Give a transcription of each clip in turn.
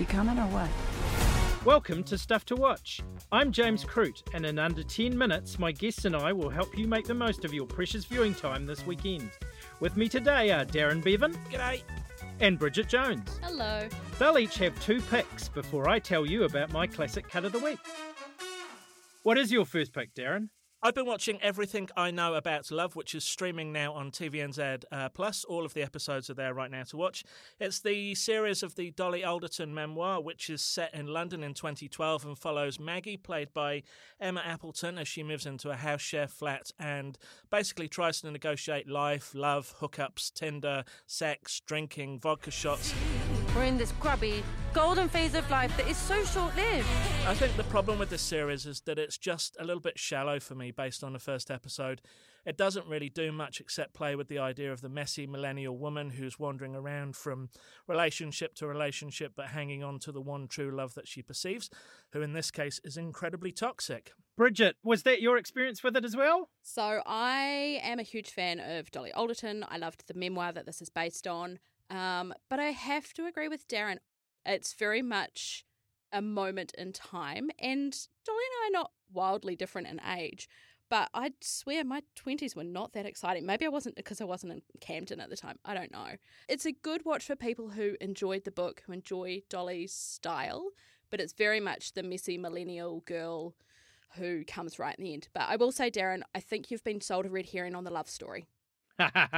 You coming or what? Welcome to Stuff to Watch. I'm James Croot, and in under 10 minutes, my guests and I will help you make the most of your precious viewing time this weekend. With me today are Darren Bevan. G'day. And Bridget Jones. Hello. They'll each have two picks before I tell you about my classic cut of the week. What is your first pick, Darren? I've been watching Everything I Know About Love, which is streaming now on TVNZ uh, Plus. All of the episodes are there right now to watch. It's the series of the Dolly Alderton memoir, which is set in London in 2012 and follows Maggie, played by Emma Appleton, as she moves into a house share flat and basically tries to negotiate life, love, hookups, Tinder, sex, drinking, vodka shots. We're in this grubby, golden phase of life that is so short lived. I think the problem with this series is that it's just a little bit shallow for me based on the first episode. It doesn't really do much except play with the idea of the messy millennial woman who's wandering around from relationship to relationship but hanging on to the one true love that she perceives, who in this case is incredibly toxic. Bridget, was that your experience with it as well? So, I am a huge fan of Dolly Alderton. I loved the memoir that this is based on. Um, but I have to agree with Darren. It's very much a moment in time, and Dolly and I are not wildly different in age. But I'd swear my 20s were not that exciting. Maybe I wasn't because I wasn't in Camden at the time. I don't know. It's a good watch for people who enjoyed the book, who enjoy Dolly's style, but it's very much the messy millennial girl who comes right in the end. But I will say, Darren, I think you've been sold a red herring on the love story.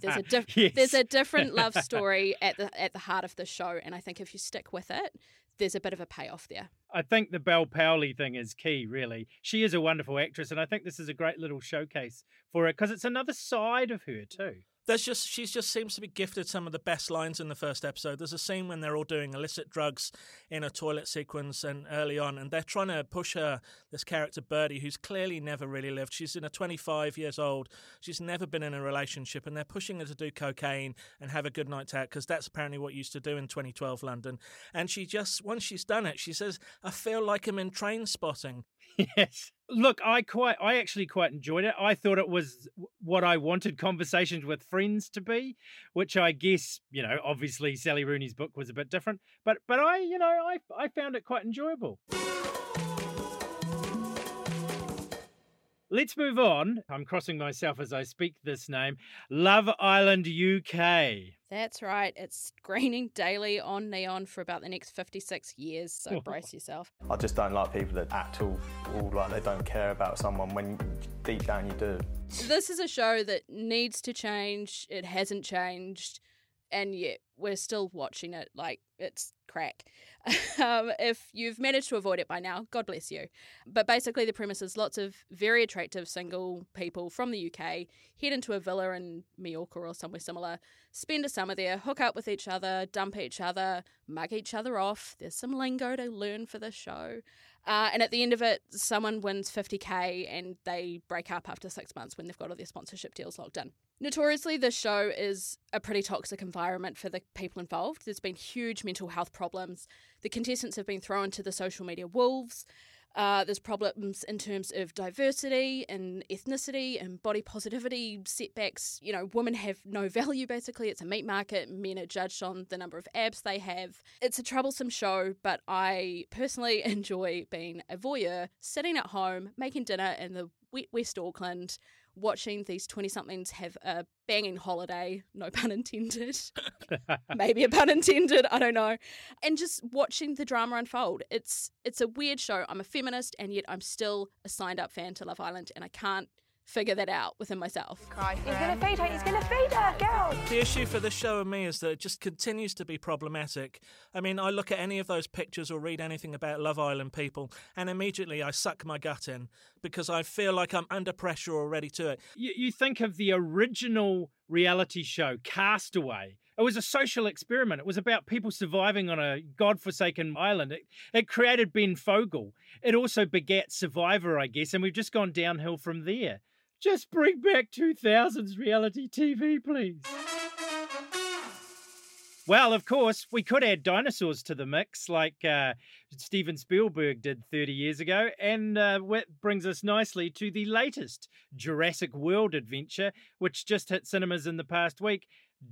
There's a diff- yes. there's a different love story at the at the heart of the show, and I think if you stick with it, there's a bit of a payoff there. I think the Bel Powley thing is key, really. She is a wonderful actress, and I think this is a great little showcase for it because it's another side of her, too. There's just she just seems to be gifted some of the best lines in the first episode. There's a scene when they're all doing illicit drugs in a toilet sequence and early on, and they're trying to push her this character Birdie, who's clearly never really lived. She's in a 25 years old. She's never been in a relationship, and they're pushing her to do cocaine and have a good night out because that's apparently what used to do in 2012 London. And she just once she's done it, she says, "I feel like I'm in Trainspotting." Yes. Look, I quite, I actually quite enjoyed it. I thought it was what I wanted conversations with friends to be, which I guess, you know, obviously Sally Rooney's book was a bit different, but, but I, you know, I, I found it quite enjoyable. Let's move on. I'm crossing myself as I speak this name. Love Island UK. That's right. It's screening daily on Neon for about the next 56 years, so brace yourself. I just don't like people that act all, all like they don't care about someone when deep down you do. This is a show that needs to change. It hasn't changed, and yet we're still watching it like it's crack. um, if you've managed to avoid it by now, God bless you. But basically, the premise is lots of very attractive single people from the UK head into a villa in Mallorca or somewhere similar, spend a summer there, hook up with each other, dump each other, mug each other off. There's some lingo to learn for this show. Uh, and at the end of it, someone wins 50k and they break up after six months when they've got all their sponsorship deals locked in. Notoriously, this show is a pretty toxic environment for the people involved. There's been huge mental health problems. The contestants have been thrown to the social media wolves. Uh, there's problems in terms of diversity and ethnicity and body positivity setbacks. You know, women have no value basically. It's a meat market. Men are judged on the number of abs they have. It's a troublesome show, but I personally enjoy being a voyeur, sitting at home, making dinner in the wet West Auckland, watching these 20 somethings have a banging holiday, no pun intended. Maybe a pun intended, I don't know. And just watching the drama unfold. It's it's a weird show. I'm a feminist and yet I'm still a signed up fan to Love Island and I can't figure that out within myself. Cry He's gonna feed her, he's gonna feed her, girl. The issue for this show and me is that it just continues to be problematic. I mean, I look at any of those pictures or read anything about Love Island people, and immediately I suck my gut in because I feel like I'm under pressure already to it. You, you think of the original reality show, Castaway. It was a social experiment. It was about people surviving on a godforsaken island. It, it created Ben Fogle. It also begat Survivor, I guess, and we've just gone downhill from there. Just bring back 2000s reality TV, please. Well, of course, we could add dinosaurs to the mix like uh, Steven Spielberg did 30 years ago. And uh, brings us nicely to the latest Jurassic World adventure, which just hit cinemas in the past week.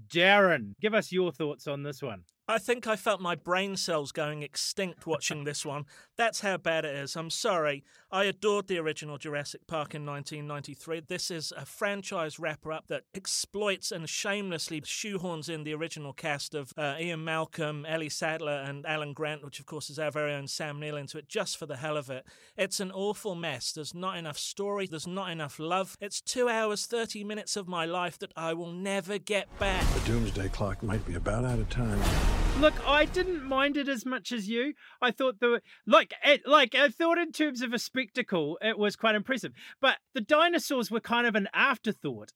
Darren, give us your thoughts on this one. I think I felt my brain cells going extinct watching this one. That's how bad it is. I'm sorry. I adored the original Jurassic Park in 1993. This is a franchise wrapper up that exploits and shamelessly shoehorns in the original cast of uh, Ian Malcolm, Ellie Sattler, and Alan Grant, which of course is our very own Sam Neill, into it just for the hell of it. It's an awful mess. There's not enough story, there's not enough love. It's two hours, 30 minutes of my life that I will never get back. The doomsday clock might be about out of time. Look, I didn't mind it as much as you. I thought the like, it, like I thought in terms of a spectacle, it was quite impressive. But the dinosaurs were kind of an afterthought.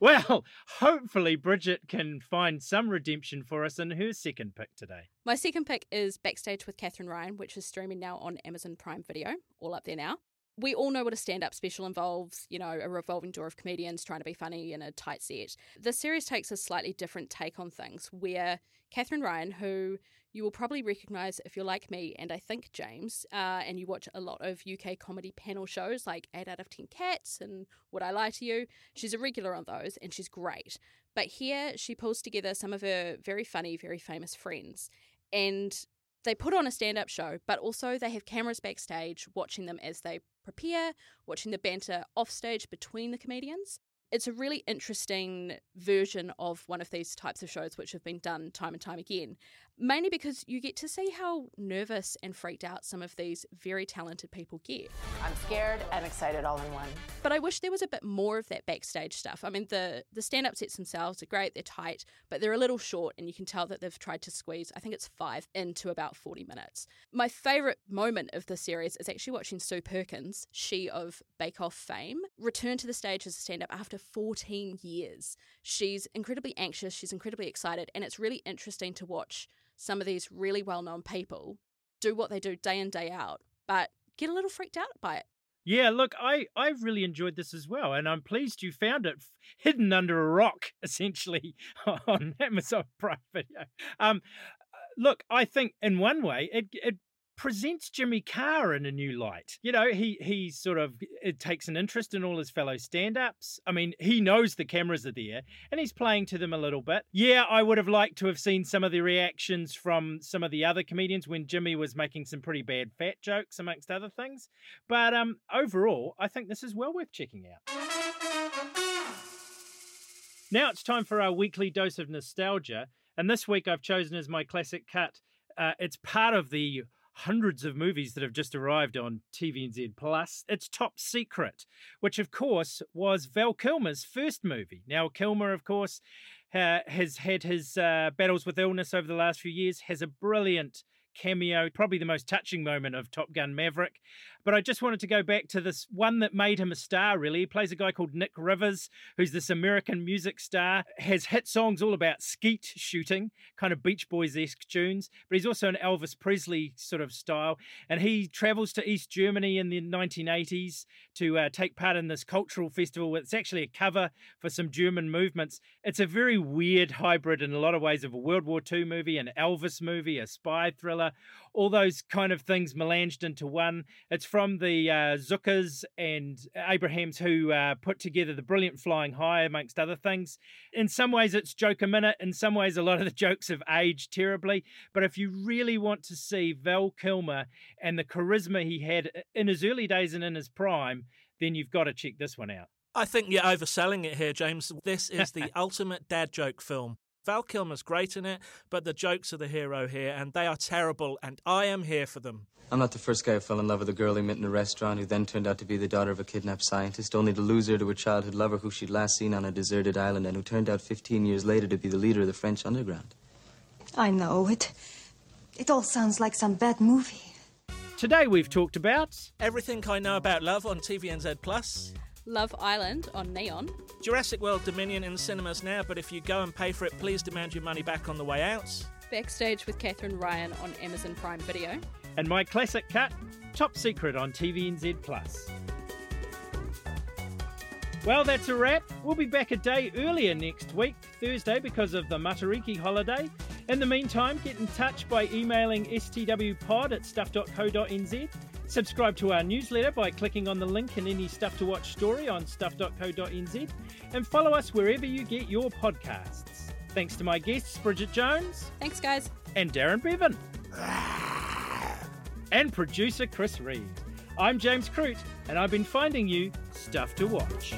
Well, hopefully Bridget can find some redemption for us in her second pick today. My second pick is Backstage with Katherine Ryan, which is streaming now on Amazon Prime Video, all up there now. We all know what a stand up special involves, you know, a revolving door of comedians trying to be funny in a tight set. The series takes a slightly different take on things, where Katherine Ryan, who you will probably recognise if you're like me, and I think James, uh, and you watch a lot of UK comedy panel shows like 8 out of 10 Cats and Would I Lie to You, she's a regular on those and she's great. But here she pulls together some of her very funny, very famous friends. And they put on a stand up show, but also they have cameras backstage watching them as they prepare, watching the banter offstage between the comedians. It's a really interesting version of one of these types of shows which have been done time and time again, mainly because you get to see how nervous and freaked out some of these very talented people get. I'm scared and excited all in one. But I wish there was a bit more of that backstage stuff. I mean, the the stand up sets themselves are great, they're tight, but they're a little short, and you can tell that they've tried to squeeze, I think it's five, into about 40 minutes. My favourite moment of the series is actually watching Sue Perkins, she of Bake Off fame, return to the stage as a stand up after 14 years. She's incredibly anxious, she's incredibly excited, and it's really interesting to watch some of these really well known people do what they do day in, day out, but get a little freaked out by it. Yeah, look, I I've really enjoyed this as well, and I'm pleased you found it hidden under a rock, essentially, on Amazon Prime Video. Um, look, I think in one way it it presents Jimmy Carr in a new light. You know, he he sort of it takes an interest in all his fellow stand-ups. I mean, he knows the cameras are there and he's playing to them a little bit. Yeah, I would have liked to have seen some of the reactions from some of the other comedians when Jimmy was making some pretty bad fat jokes amongst other things. But um overall, I think this is well worth checking out. Now it's time for our weekly dose of nostalgia, and this week I've chosen as my classic cut. Uh, it's part of the hundreds of movies that have just arrived on TVNZ Plus. It's Top Secret, which of course was Val Kilmer's first movie. Now Kilmer, of course, uh, has had his uh, battles with illness over the last few years. Has a brilliant cameo, probably the most touching moment of Top Gun Maverick. But I just wanted to go back to this one that made him a star, really. He plays a guy called Nick Rivers, who's this American music star, has hit songs all about skeet shooting, kind of Beach Boys esque tunes, but he's also an Elvis Presley sort of style. And he travels to East Germany in the 1980s to uh, take part in this cultural festival. It's actually a cover for some German movements. It's a very weird hybrid in a lot of ways of a World War II movie, an Elvis movie, a spy thriller, all those kind of things melanged into one. It's from the uh, Zuckers and Abrahams who uh, put together the brilliant Flying High, amongst other things. In some ways, it's joke a minute. In some ways, a lot of the jokes have aged terribly. But if you really want to see Val Kilmer and the charisma he had in his early days and in his prime, then you've got to check this one out. I think you're overselling it here, James. This is the ultimate dad joke film. Val Kilmer's great in it, but the jokes are the hero here, and they are terrible, and I am here for them. I'm not the first guy who fell in love with a girl he met in a restaurant who then turned out to be the daughter of a kidnapped scientist, only to lose her to a childhood lover who she'd last seen on a deserted island and who turned out 15 years later to be the leader of the French underground. I know it. It all sounds like some bad movie. Today we've talked about Everything I Know About Love on TVNZ Plus. Love Island on Neon. Jurassic World Dominion in cinemas now, but if you go and pay for it, please demand your money back on the way out. Backstage with Katherine Ryan on Amazon Prime Video. and my classic cut, Top Secret on TVNZ Plus. Well, that's a wrap. We'll be back a day earlier next week, Thursday, because of the Matariki holiday. In the meantime, get in touch by emailing stwpod at stuff.co.nz. Subscribe to our newsletter by clicking on the link in any Stuff to Watch story on stuff.co.nz and follow us wherever you get your podcasts. Thanks to my guests, Bridget Jones Thanks, guys. and Darren Bevan. and producer Chris Reed. I'm James Croot, and I've been finding you stuff to watch.